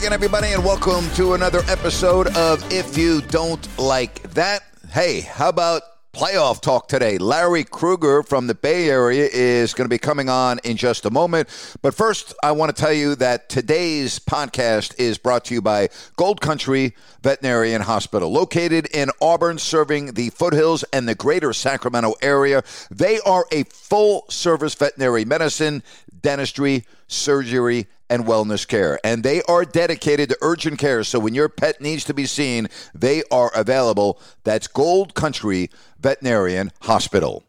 Again, everybody, and welcome to another episode of If You Don't Like That. Hey, how about playoff talk today? Larry Krueger from the Bay Area is going to be coming on in just a moment. But first, I want to tell you that today's podcast is brought to you by Gold Country Veterinarian Hospital, located in Auburn, serving the foothills and the greater Sacramento area. They are a full service veterinary medicine, dentistry, surgery, and wellness care. And they are dedicated to urgent care. So when your pet needs to be seen, they are available. That's Gold Country Veterinarian Hospital.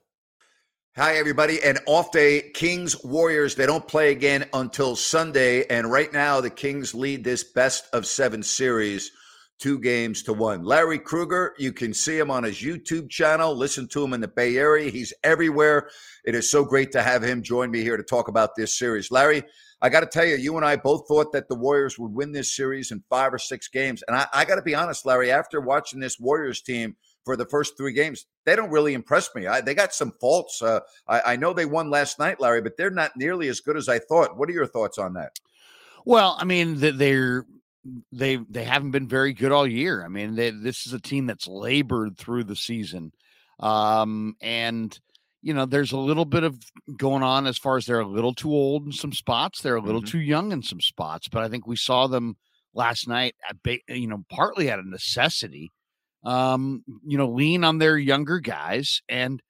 Hi, everybody. And off day, Kings Warriors. They don't play again until Sunday. And right now, the Kings lead this best of seven series two games to one. Larry Krueger, you can see him on his YouTube channel, listen to him in the Bay Area. He's everywhere. It is so great to have him join me here to talk about this series. Larry, I got to tell you, you and I both thought that the Warriors would win this series in five or six games. And I, I got to be honest, Larry, after watching this Warriors team for the first three games, they don't really impress me. I, they got some faults. Uh, I, I know they won last night, Larry, but they're not nearly as good as I thought. What are your thoughts on that? Well, I mean, they're they they haven't been very good all year. I mean, they, this is a team that's labored through the season, um, and you know, there's a little bit of going on as far as they're a little too old in some spots. They're a little mm-hmm. too young in some spots, but I think we saw them last night at, you know, partly out of necessity, um, you know, lean on their younger guys. And,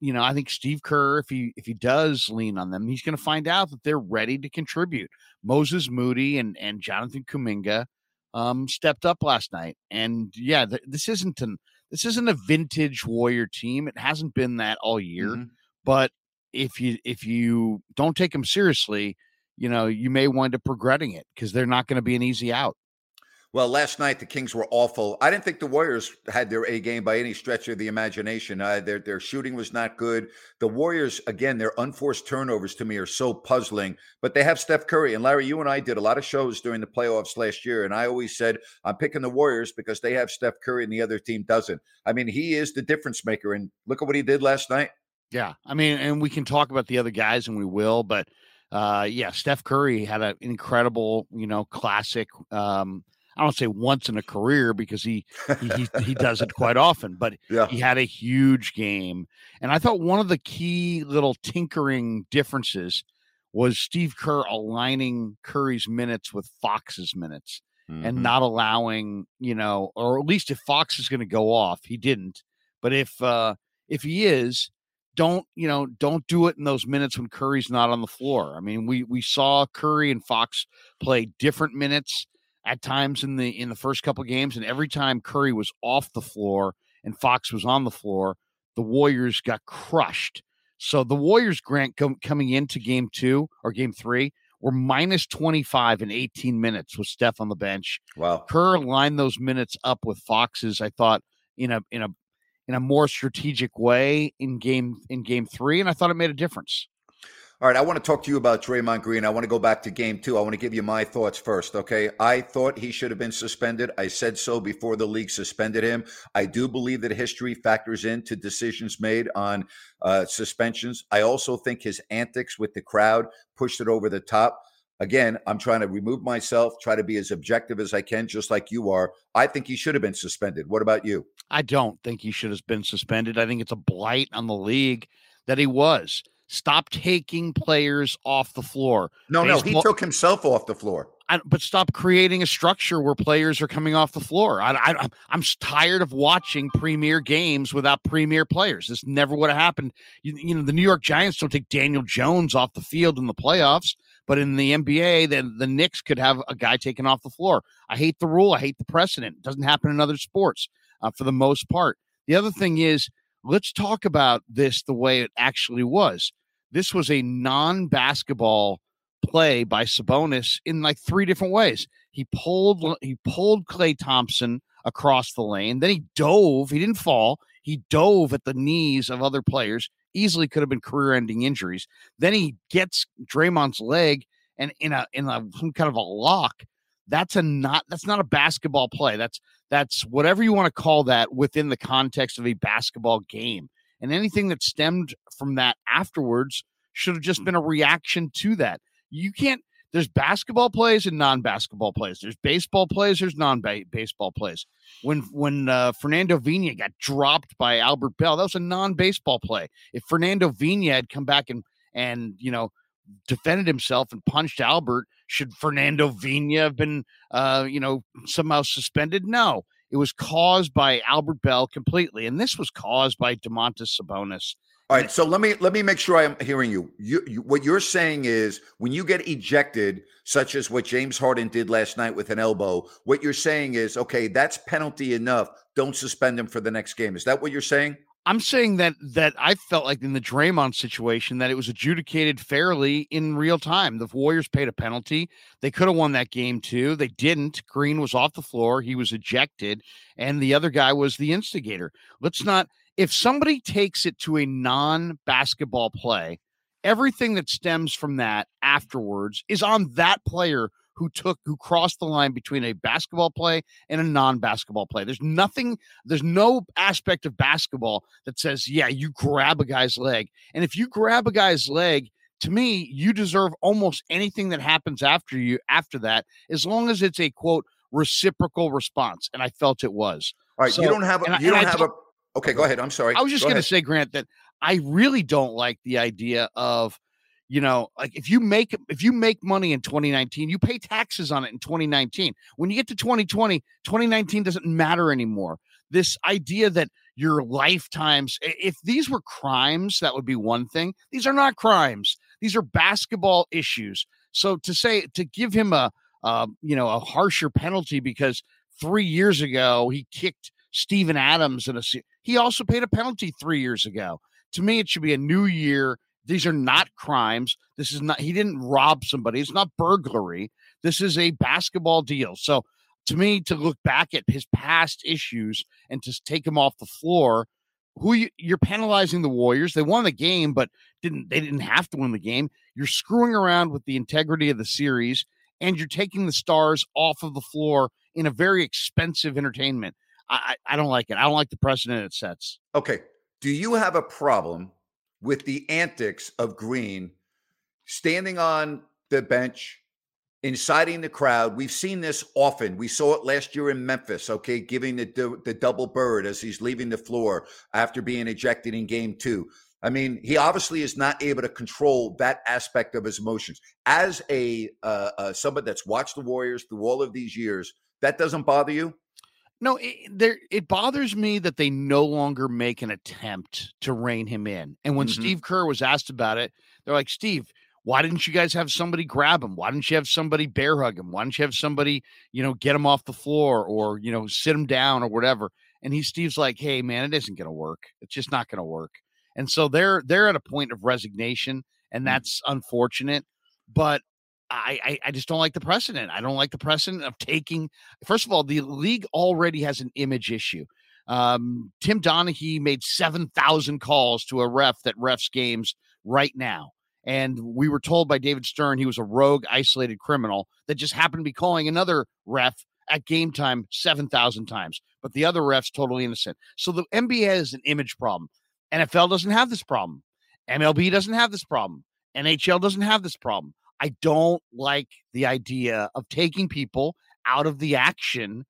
you know, I think Steve Kerr, if he, if he does lean on them, he's going to find out that they're ready to contribute. Moses Moody and, and Jonathan Kuminga, um, stepped up last night. And yeah, th- this isn't an, this isn't a vintage Warrior team. It hasn't been that all year. Mm-hmm. But if you if you don't take them seriously, you know you may wind up regretting it because they're not going to be an easy out. Well, last night the Kings were awful. I didn't think the Warriors had their A game by any stretch of the imagination. Uh, their their shooting was not good. The Warriors, again, their unforced turnovers to me are so puzzling. But they have Steph Curry and Larry. You and I did a lot of shows during the playoffs last year, and I always said I'm picking the Warriors because they have Steph Curry and the other team doesn't. I mean, he is the difference maker. And look at what he did last night. Yeah, I mean, and we can talk about the other guys, and we will, but uh, yeah, Steph Curry had an incredible, you know, classic. Um, I don't say once in a career because he he he, he does it quite often, but yeah. he had a huge game. And I thought one of the key little tinkering differences was Steve Kerr aligning Curry's minutes with Fox's minutes mm-hmm. and not allowing, you know, or at least if Fox is going to go off, he didn't. But if uh if he is, don't you know don't do it in those minutes when Curry's not on the floor. I mean, we we saw Curry and Fox play different minutes at times in the in the first couple games, and every time Curry was off the floor and Fox was on the floor, the Warriors got crushed. So the Warriors, Grant, com- coming into game two or game three, were minus 25 in 18 minutes with Steph on the bench. Wow. Kerr lined those minutes up with Foxes, I thought, in a in a in a more strategic way in game in game three, and I thought it made a difference. All right, I want to talk to you about Draymond Green. I want to go back to game two. I want to give you my thoughts first, okay? I thought he should have been suspended. I said so before the league suspended him. I do believe that history factors into decisions made on uh, suspensions. I also think his antics with the crowd pushed it over the top. Again, I'm trying to remove myself, try to be as objective as I can, just like you are. I think he should have been suspended. What about you? I don't think he should have been suspended. I think it's a blight on the league that he was. Stop taking players off the floor. No, Baseball, no, he took himself off the floor. I, but stop creating a structure where players are coming off the floor. I, I, I'm tired of watching premier games without premier players. This never would have happened. You, you know, the New York Giants don't take Daniel Jones off the field in the playoffs, but in the NBA, then the Knicks could have a guy taken off the floor. I hate the rule. I hate the precedent. It doesn't happen in other sports uh, for the most part. The other thing is, let's talk about this the way it actually was this was a non basketball play by Sabonis in like three different ways. He pulled he pulled Klay Thompson across the lane, then he dove. He didn't fall. He dove at the knees of other players. Easily could have been career-ending injuries. Then he gets Draymond's leg and in a in a some kind of a lock. That's a not that's not a basketball play. That's that's whatever you want to call that within the context of a basketball game. And anything that stemmed from that afterwards should have just been a reaction to that. You can't there's basketball plays and non-basketball plays. There's baseball plays. There's non-baseball plays. When when uh, Fernando Vina got dropped by Albert Belle, that was a non-baseball play. If Fernando Vina had come back and and you know defended himself and punched Albert, should Fernando Vina have been uh, you know somehow suspended? No, it was caused by Albert Belle completely, and this was caused by Domantas Sabonis. All right, so let me let me make sure I'm hearing you. You, you. What you're saying is when you get ejected, such as what James Harden did last night with an elbow, what you're saying is, okay, that's penalty enough. Don't suspend him for the next game. Is that what you're saying? I'm saying that that I felt like in the Draymond situation that it was adjudicated fairly in real time. The Warriors paid a penalty. They could have won that game too. They didn't. Green was off the floor. He was ejected, and the other guy was the instigator. Let's not if somebody takes it to a non basketball play, everything that stems from that afterwards is on that player who took who crossed the line between a basketball play and a non-basketball play. There's nothing, there's no aspect of basketball that says, yeah, you grab a guy's leg. And if you grab a guy's leg, to me, you deserve almost anything that happens after you after that, as long as it's a quote reciprocal response. And I felt it was. All right, so, you don't have a, you don't have a Okay, go ahead. I'm sorry. I was just going to say, Grant, that I really don't like the idea of, you know, like if you make if you make money in 2019, you pay taxes on it in 2019. When you get to 2020, 2019 doesn't matter anymore. This idea that your lifetimes, if these were crimes, that would be one thing. These are not crimes. These are basketball issues. So to say to give him a, uh, you know, a harsher penalty because three years ago he kicked Steven Adams in a he also paid a penalty three years ago. To me, it should be a new year. These are not crimes. This is not, he didn't rob somebody. It's not burglary. This is a basketball deal. So to me, to look back at his past issues and to take him off the floor, who you, you're penalizing the Warriors. They won the game, but didn't they didn't have to win the game. You're screwing around with the integrity of the series, and you're taking the stars off of the floor in a very expensive entertainment. I, I don't like it. I don't like the precedent it sets. Okay. Do you have a problem with the antics of Green standing on the bench, inciting the crowd? We've seen this often. We saw it last year in Memphis, okay, giving the, the double bird as he's leaving the floor after being ejected in game two. I mean, he obviously is not able to control that aspect of his emotions. As a uh, uh, somebody that's watched the Warriors through all of these years, that doesn't bother you? No, it, there it bothers me that they no longer make an attempt to rein him in. And when mm-hmm. Steve Kerr was asked about it, they're like, "Steve, why didn't you guys have somebody grab him? Why didn't you have somebody bear hug him? Why didn't you have somebody, you know, get him off the floor or, you know, sit him down or whatever?" And he Steve's like, "Hey, man, it isn't going to work. It's just not going to work." And so they're they're at a point of resignation, and mm. that's mm-hmm. unfortunate. But I, I, I just don't like the precedent. I don't like the precedent of taking. First of all, the league already has an image issue. Um, Tim Donaghy made seven thousand calls to a ref that refs games right now, and we were told by David Stern he was a rogue, isolated criminal that just happened to be calling another ref at game time seven thousand times, but the other ref's totally innocent. So the NBA has an image problem. NFL doesn't have this problem. MLB doesn't have this problem. NHL doesn't have this problem. I don't like the idea of taking people out of the action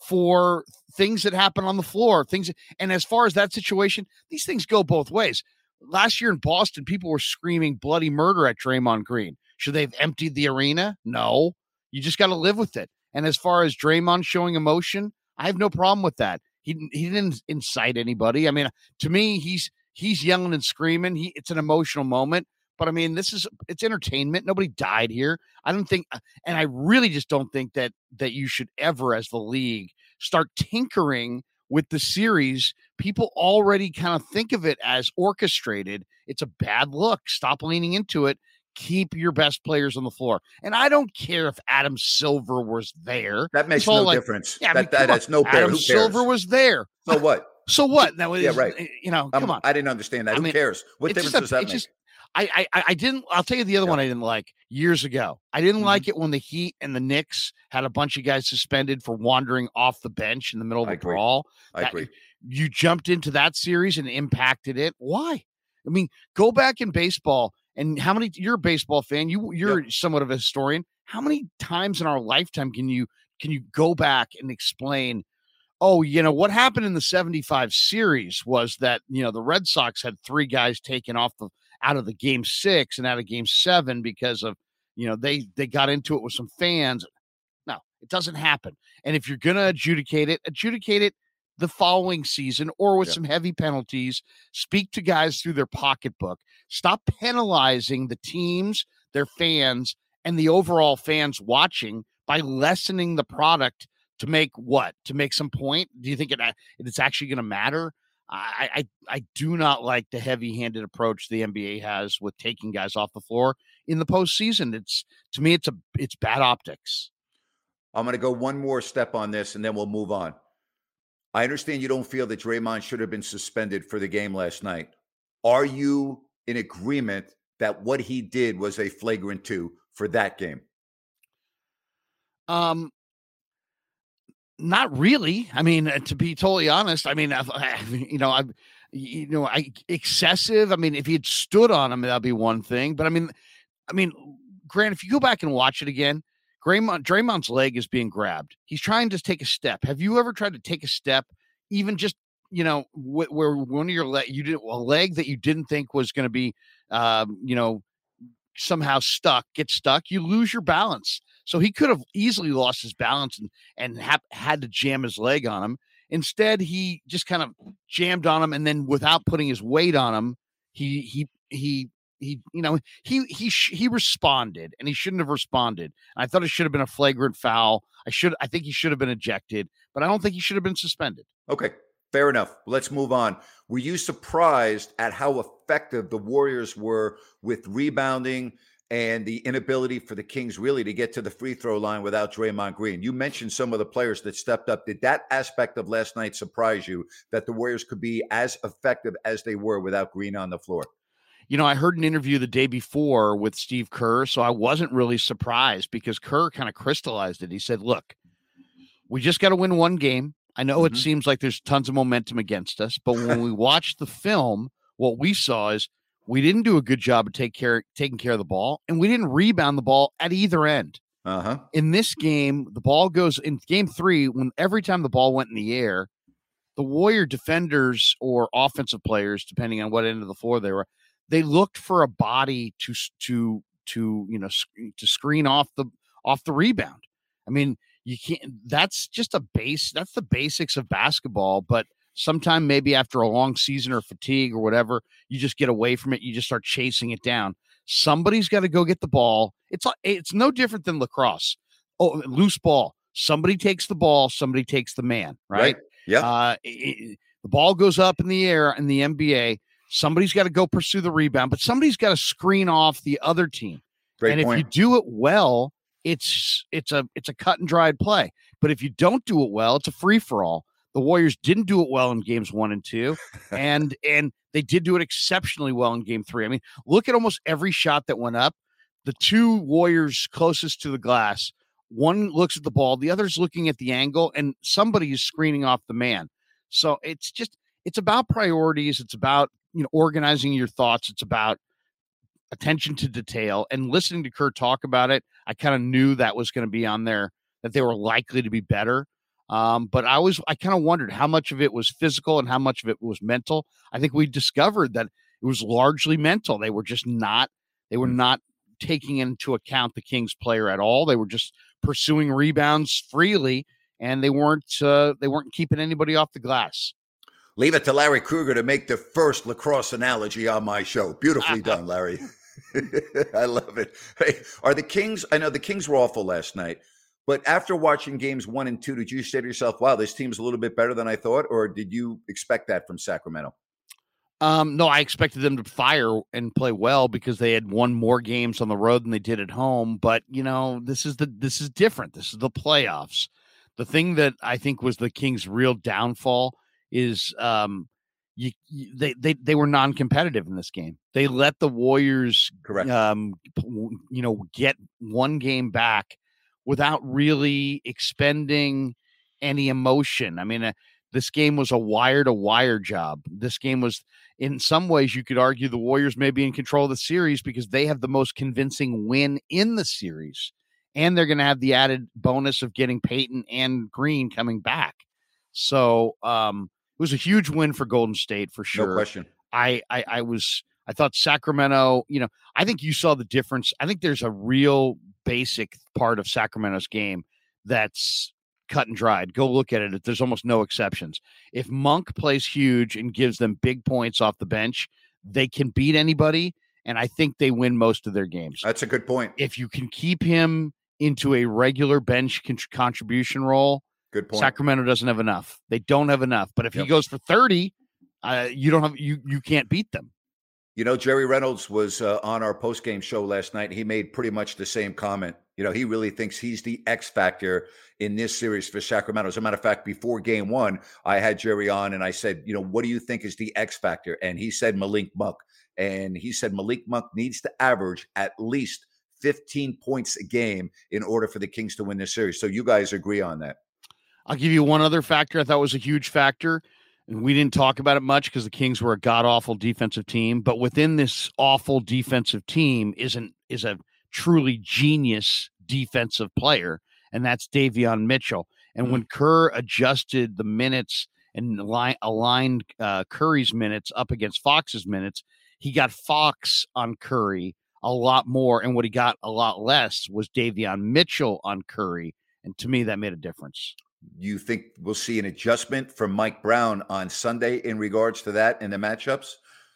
for things that happen on the floor. Things, and as far as that situation, these things go both ways. Last year in Boston, people were screaming bloody murder at Draymond Green. Should they have emptied the arena? No. You just got to live with it. And as far as Draymond showing emotion, I have no problem with that. He he didn't incite anybody. I mean, to me, he's he's yelling and screaming. He it's an emotional moment. But I mean, this is it's entertainment. Nobody died here. I don't think, uh, and I really just don't think that that you should ever, as the league, start tinkering with the series. People already kind of think of it as orchestrated. It's a bad look. Stop leaning into it. Keep your best players on the floor. And I don't care if Adam Silver was there. That makes no like, difference. Yeah, I mean, that, that's no Adam Silver was there. So what? So what? That was yeah, right. Eh, you know, come um, on. I didn't understand that. I Who cares? What difference a, does that make? Just, I, I I didn't. I'll tell you the other yeah. one I didn't like years ago. I didn't mm-hmm. like it when the Heat and the Knicks had a bunch of guys suspended for wandering off the bench in the middle of the brawl. I that, agree. You jumped into that series and impacted it. Why? I mean, go back in baseball And how many? You're a baseball fan. You you're yep. somewhat of a historian. How many times in our lifetime can you can you go back and explain? Oh, you know what happened in the '75 series was that you know the Red Sox had three guys taken off the out of the game six and out of game seven because of you know they they got into it with some fans. No, it doesn't happen. And if you're gonna adjudicate it, adjudicate it the following season or with yeah. some heavy penalties. Speak to guys through their pocketbook. Stop penalizing the teams, their fans, and the overall fans watching by lessening the product to make what? To make some point? Do you think it uh, it's actually going to matter? I, I I do not like the heavy-handed approach the NBA has with taking guys off the floor in the postseason. It's to me, it's a it's bad optics. I'm going to go one more step on this, and then we'll move on. I understand you don't feel that Draymond should have been suspended for the game last night. Are you in agreement that what he did was a flagrant two for that game? Um, not really. I mean, uh, to be totally honest, I mean, you know, I've, you know, I excessive. I mean, if he had stood on him, that'd be one thing. But I mean, I mean, Grant, if you go back and watch it again, Draymond, Draymond's leg is being grabbed. He's trying to take a step. Have you ever tried to take a step, even just you know, wh- where one of your leg you did a leg that you didn't think was going to be, um, you know, somehow stuck, get stuck, you lose your balance. So he could have easily lost his balance and and ha- had to jam his leg on him. Instead, he just kind of jammed on him, and then without putting his weight on him, he he he he you know he he sh- he responded and he shouldn't have responded. I thought it should have been a flagrant foul. I should i think he should have been ejected but i don't think he should have been suspended. Okay fair enough. Let's move on. Were you surprised at how effective the warriors were with rebounding and the inability for the Kings really to get to the free throw line without Draymond Green. You mentioned some of the players that stepped up. Did that aspect of last night surprise you that the Warriors could be as effective as they were without Green on the floor? you know, I heard an interview the day before with Steve Kerr, so I wasn't really surprised because Kerr kind of crystallized it. He said, "Look, we just got to win one game. I know mm-hmm. it seems like there's tons of momentum against us, but when we watched the film, what we saw is we didn't do a good job of take care taking care of the ball, and we didn't rebound the ball at either end. Uh-huh. In this game, the ball goes in game three when every time the ball went in the air, the Warrior defenders or offensive players, depending on what end of the floor they were, they looked for a body to to to you know to screen off the off the rebound. I mean, you can't. That's just a base. That's the basics of basketball. But sometime maybe after a long season or fatigue or whatever, you just get away from it. You just start chasing it down. Somebody's got to go get the ball. It's it's no different than lacrosse. Oh, loose ball. Somebody takes the ball. Somebody takes the man. Right. right. Yeah. Uh, the ball goes up in the air in the NBA. Somebody's got to go pursue the rebound, but somebody's got to screen off the other team. Great and point. if you do it well, it's it's a it's a cut and dried play. But if you don't do it well, it's a free for all. The Warriors didn't do it well in games one and two, and and they did do it exceptionally well in game three. I mean, look at almost every shot that went up. The two Warriors closest to the glass, one looks at the ball, the other's looking at the angle, and somebody is screening off the man. So it's just it's about priorities. It's about you know organizing your thoughts it's about attention to detail and listening to Kerr talk about it I kind of knew that was going to be on there that they were likely to be better um, but I was I kind of wondered how much of it was physical and how much of it was mental I think we discovered that it was largely mental they were just not they were not taking into account the Kings player at all they were just pursuing rebounds freely and they weren't uh, they weren't keeping anybody off the glass Leave it to Larry Krueger to make the first lacrosse analogy on my show. Beautifully done, Larry. I love it. Hey, are the Kings? I know the Kings were awful last night, but after watching games one and two, did you say to yourself, "Wow, this team's a little bit better than I thought," or did you expect that from Sacramento? Um, no, I expected them to fire and play well because they had won more games on the road than they did at home. But you know, this is the this is different. This is the playoffs. The thing that I think was the Kings' real downfall is um, you, you, they they they were non-competitive in this game. They let the Warriors correct um, you know get one game back without really expending any emotion. I mean, uh, This game was a wire to wire job. This game was, in some ways, you could argue the Warriors may be in control of the series because they have the most convincing win in the series. And they're going to have the added bonus of getting Payton and Green coming back. So um, it was a huge win for Golden State for sure. No question. I, I, I was I thought Sacramento, you know, I think you saw the difference. I think there's a real basic part of Sacramento's game that's cut and dried. Go look at it. There's almost no exceptions. If Monk plays huge and gives them big points off the bench, they can beat anybody. And I think they win most of their games. That's a good point. If you can keep him into a regular bench con- contribution role, good point. Sacramento doesn't have enough. They don't have enough. But if yep. he goes for 30, uh, you don't have you you can't beat them. You know, Jerry Reynolds was uh, on our post game show last night. He made pretty much the same comment. You know, he really thinks he's the X factor in this series for Sacramento. As a matter of fact, before game one, I had Jerry on and I said, you know, what do you think is the X factor? And he said Malik Monk. And he said Malik Monk needs to average at least 15 points a game in order for the Kings to win this series. So you guys agree on that? I'll give you one other factor I thought was a huge factor. And we didn't talk about it much because the Kings were a god awful defensive team. But within this awful defensive team isn't is a truly genius defensive player, and that's Davion Mitchell. And mm-hmm. when Kerr adjusted the minutes and aligned uh, Curry's minutes up against Fox's minutes, he got Fox on Curry a lot more, and what he got a lot less was Davion Mitchell on Curry. And to me, that made a difference you think we'll see an adjustment from Mike Brown on Sunday in regards to that in the matchups?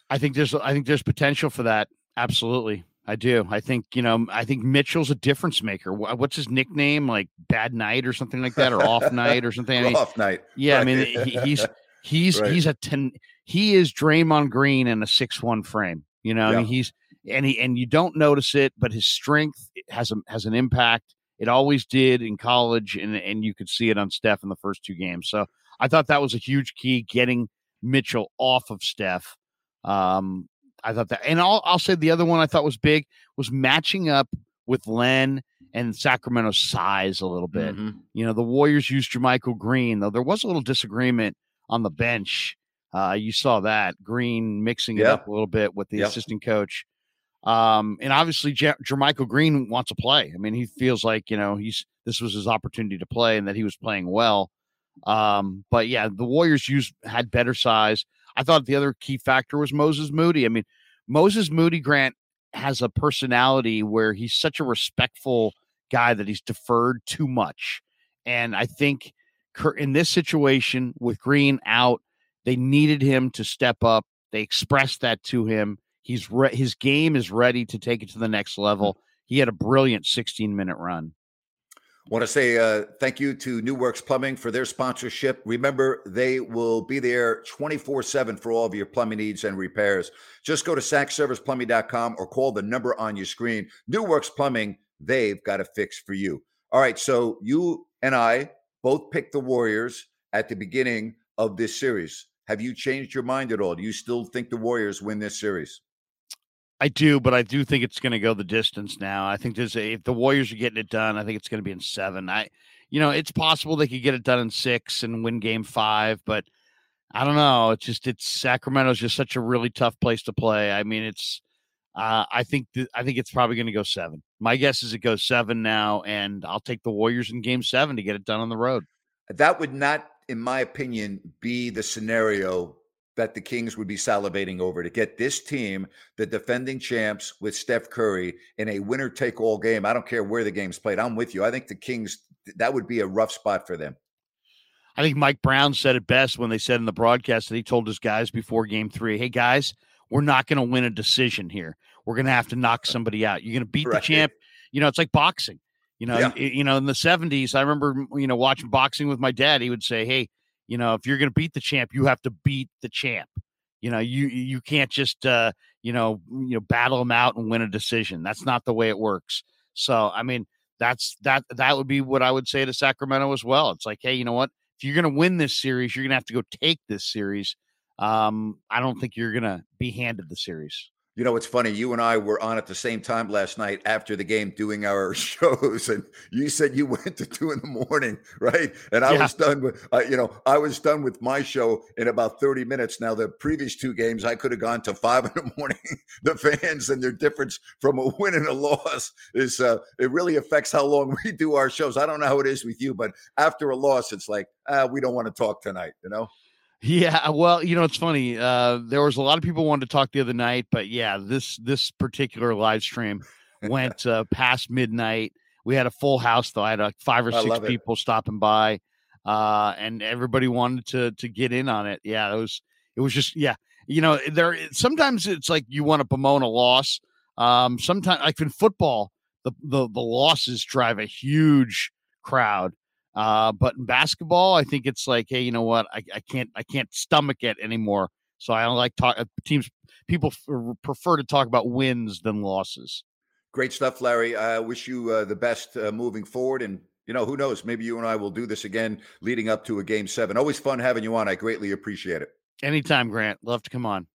I think there's I think there's potential for that. Absolutely. I do. I think, you know, I think Mitchell's a difference maker. What's his nickname? Like bad night or something like that, or off night or something. I mean, off night. Yeah. Right. I mean, he, he's, he's, right. he's a 10, he is Draymond Green in a six, one frame, you know, yeah. I mean, he's, and he, and you don't notice it, but his strength has a, has an impact. It always did in college, and and you could see it on Steph in the first two games. So I thought that was a huge key, getting Mitchell off of Steph. Um, I thought that, and I'll I'll say the other one I thought was big was matching up with Len and Sacramento's size a little bit. Mm-hmm. You know, the Warriors used JaMychal Green, though there was a little disagreement on the bench. Uh, you saw that Green mixing it up a little bit with the yep. assistant coach. Um, and obviously, J- JaMychal Green wants to play. I mean, he feels like you know he's this was his opportunity to play, and that he was playing well. Um, but yeah, the Warriors used had better size. I thought the other key factor was Moses Moody. I mean, Moses Moody Grant has a personality where he's such a respectful guy that he's deferred too much, and I think in this situation with Green out, they needed him to step up. They expressed that to him He's re- his game is ready to take it to the next hmm. level. He had a brilliant 16 minute run. Want to say uh, thank you to New Works Plumbing for their sponsorship. Remember, they will be there 24 7 for all of your plumbing needs and repairs. Just go to sackserviceplumbing.com or call the number on your screen. New Works Plumbing, they've got a fix for you. All right, so you and I both picked the Warriors at the beginning of this series. Have you changed your mind at all? Do you still think the Warriors win this series? I do, but I do think it's going to go the distance now. I think there's a, if the Warriors are getting it done, I think it's going to be in seven. I, you know, it's possible they could get it done in six and win game five, but I don't know. It's just it's Sacramento's just such a really tough place to play. I mean, it's uh, I think th- I think it's probably going to go seven. My guess is it goes seven now, and I'll take the Warriors in game seven to get it done on the road. That would not, in my opinion, be the scenario that the Kings would be salivating over to get this team, the defending champs with Steph Curry, in a winner take all game. I don't care where the game's played. I'm with you. I think the Kings, that would be a rough spot for them. I think Mike Brown said it best when they said in the broadcast that he told his guys before game three, hey, guys, we're not going to win a decision here. We're going to have to knock somebody out. You're going to beat right. the champ. You know, it's like boxing. You know, yeah. you know, in the 70s, I remember, you know, watching boxing with my dad. He would say, hey, you know, if you're going to beat the champ, you have to beat the champ. You know, you you can't just uh, you know you know battle them out and win a decision. That's not the way it works. So, I mean, that's that that would be what I would say to Sacramento as well. It's like, hey, you know what? If you're going to win this series, you're going to have to go take this series. Um, I don't think you're going to be handed the series. You know, it's funny. You and I were on at the same time last night after the game doing our shows, and you said you went to two in the morning, right? And I yeah. was done with, uh, you know, I was done with my show in about thirty minutes. Now, the previous two games, I could have gone to five in the morning. the fans and their difference from a win and a loss is uh, it really affects how long we do our shows. I don't know how it is with you, but after a loss, it's like ah, we don't want to talk tonight, you know. Yeah, well, you know, it's funny. Uh, there was a lot of people wanted to talk the other night, but yeah, this this particular live stream went uh, past midnight. We had a full house though. I had like five or six people stopping by, uh, and everybody wanted to to get in on it. Yeah, it was it was just yeah. You know, there sometimes it's like you want to bemoan a loss. Um, sometimes like in football, the the the losses drive a huge crowd uh, but in basketball, I think it's like, hey, you know what? I, I can't I can't stomach it anymore. So I don't like talk uh, teams. People f- prefer to talk about wins than losses. Great stuff, Larry. I wish you uh, the best uh, moving forward. And, you know, who knows? Maybe you and I will do this again leading up to a game seven. Always fun having you on. I greatly appreciate it. Anytime, Grant. Love to come on.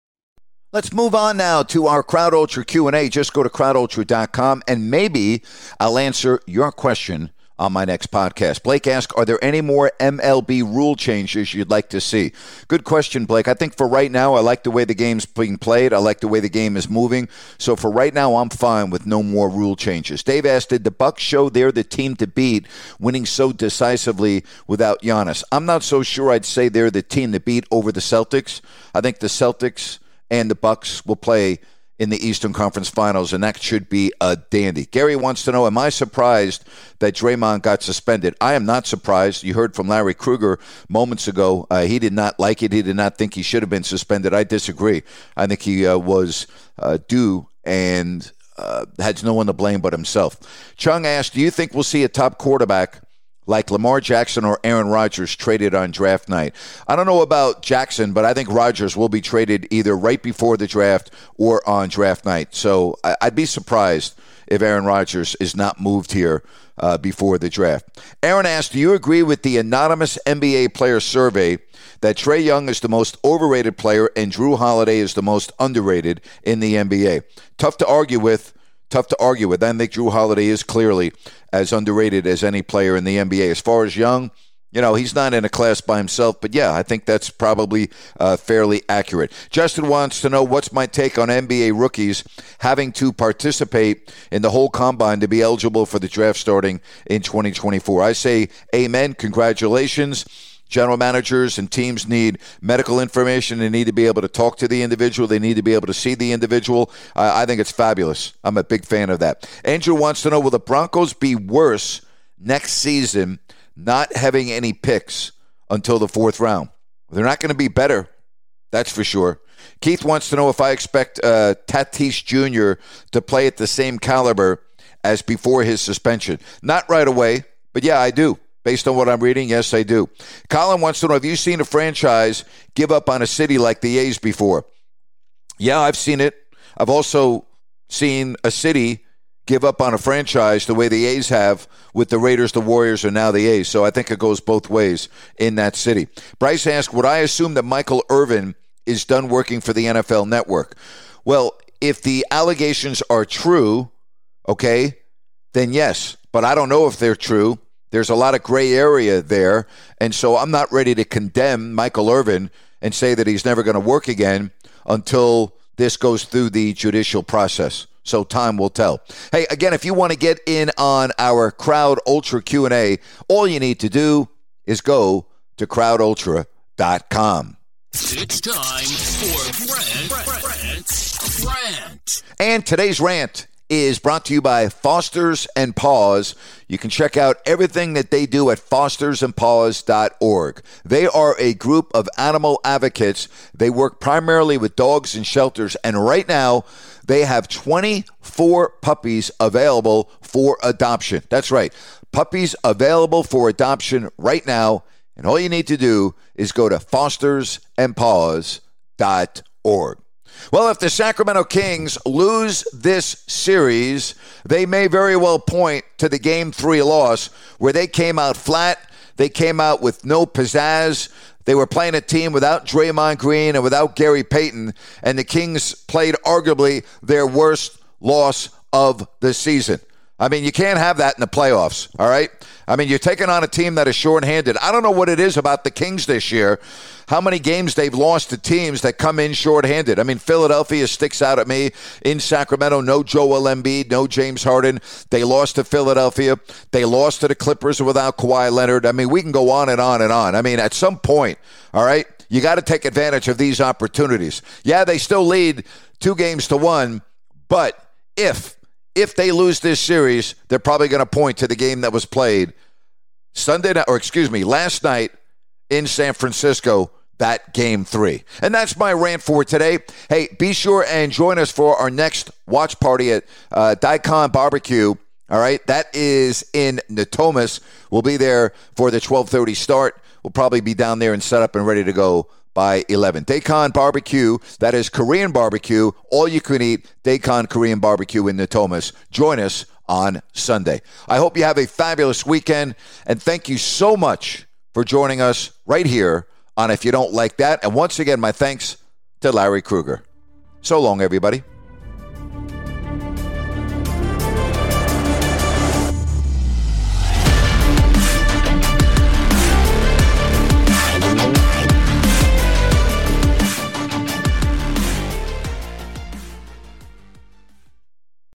Let's move on now to our Crowd Ultra Q&A. Just go to crowdultra.com and maybe I'll answer your question on my next podcast. Blake asks, Are there any more MLB rule changes you'd like to see? Good question, Blake. I think for right now, I like the way the game's being played. I like the way the game is moving. So for right now, I'm fine with no more rule changes. Dave asked, Did the Bucks show they're the team to beat, winning so decisively without Giannis? I'm not so sure I'd say they're the team to beat over the Celtics. I think the Celtics and the Bucks will play in the Eastern Conference Finals, and that should be a dandy. Gary wants to know Am I surprised that Draymond got suspended? I am not surprised. You heard from Larry Krueger moments ago. Uh, he did not like it. He did not think he should have been suspended. I disagree. I think he uh, was uh, due and uh, has no one to blame but himself. Chung asked Do you think we'll see a top quarterback? Like Lamar Jackson or Aaron Rodgers traded on draft night. I don't know about Jackson, but I think Rodgers will be traded either right before the draft or on draft night. So I'd be surprised if Aaron Rodgers is not moved here uh, before the draft. Aaron asked, Do you agree with the anonymous NBA player survey that Trae Young is the most overrated player and Jrue Holiday is the most underrated in the NBA? Tough to argue with tough to argue with. I think Jrue Holiday is clearly as underrated as any player in the NBA. As far as Young, you know, he's not in a class by himself, but yeah, I think that's probably uh, fairly accurate. Justin wants to know what's my take on NBA rookies having to participate in the whole combine to be eligible for the draft starting in 2024. I say, amen, congratulations General managers and teams need medical information. They need to be able to talk to the individual. They need to be able to see the individual. I think it's fabulous. I'm a big fan of that. Andrew wants to know Will the Broncos be worse next season not having any picks until the fourth round? They're not going to be better. That's for sure. Keith wants to know if I expect uh, Tatis Jr. to play at the same caliber as before his suspension. Not right away, but yeah, I do. Based on what I'm reading, yes, I do. Colin wants to know Have you seen a franchise give up on a city like the A's before? Yeah, I've seen it. I've also seen a city give up on a franchise the way the A's have with the Raiders, the Warriors, and now the A's. So I think it goes both ways in that city. Bryce asked Would I assume that Michael Irvin is done working for the NFL network? Well, if the allegations are true, okay, then yes. But I don't know if they're true. There's a lot of gray area there. And so I'm not ready to condemn Michael Irvin and say that he's never going to work again until this goes through the judicial process. So time will tell. Hey, again, if you want to get in on our Crowd Ultra Q&A, all you need to do is go to crowdultra.com. It's time for Rant, Rant, Rant. And today's rant is brought to you by Fosters and Paws. You can check out everything that they do at fostersandpaws.org. They are a group of animal advocates. They work primarily with dogs and shelters, and right now they have 24 puppies available for adoption. That's right, puppies available for adoption right now. And all you need to do is go to fostersandpaws.org. Well, if the Sacramento Kings lose this series, they may very well point to the game three loss where they came out flat. They came out with no pizzazz. They were playing a team without Draymond Green and without Gary Payton, and the Kings played arguably their worst loss of the season. I mean, you can't have that in the playoffs, all right? I mean, you're taking on a team that is shorthanded. I don't know what it is about the Kings this year, how many games they've lost to teams that come in shorthanded. I mean, Philadelphia sticks out at me. In Sacramento, no Joel Embiid, no James Harden. They lost to Philadelphia. They lost to the Clippers without Kawhi Leonard. I mean, we can go on and on and on. I mean, at some point, all right, you got to take advantage of these opportunities. Yeah, they still lead two games to one, but if if they lose this series, they're probably going to point to the game that was played Sunday night, or excuse me, last night in San Francisco, that game three. And that's my rant for today. Hey, be sure and join us for our next watch party at uh, Daikon Barbecue. All right, that is in Natomas. We'll be there for the 12:30 start. We'll probably be down there and set up and ready to go by 11. Daikon Barbecue, that is Korean barbecue, all you can eat, Daikon Korean Barbecue in Natomas. Join us on Sunday. I hope you have a fabulous weekend, and thank you so much for joining us right here on If You Don't Like That. And once again, my thanks to Larry Krueger. So long, everybody.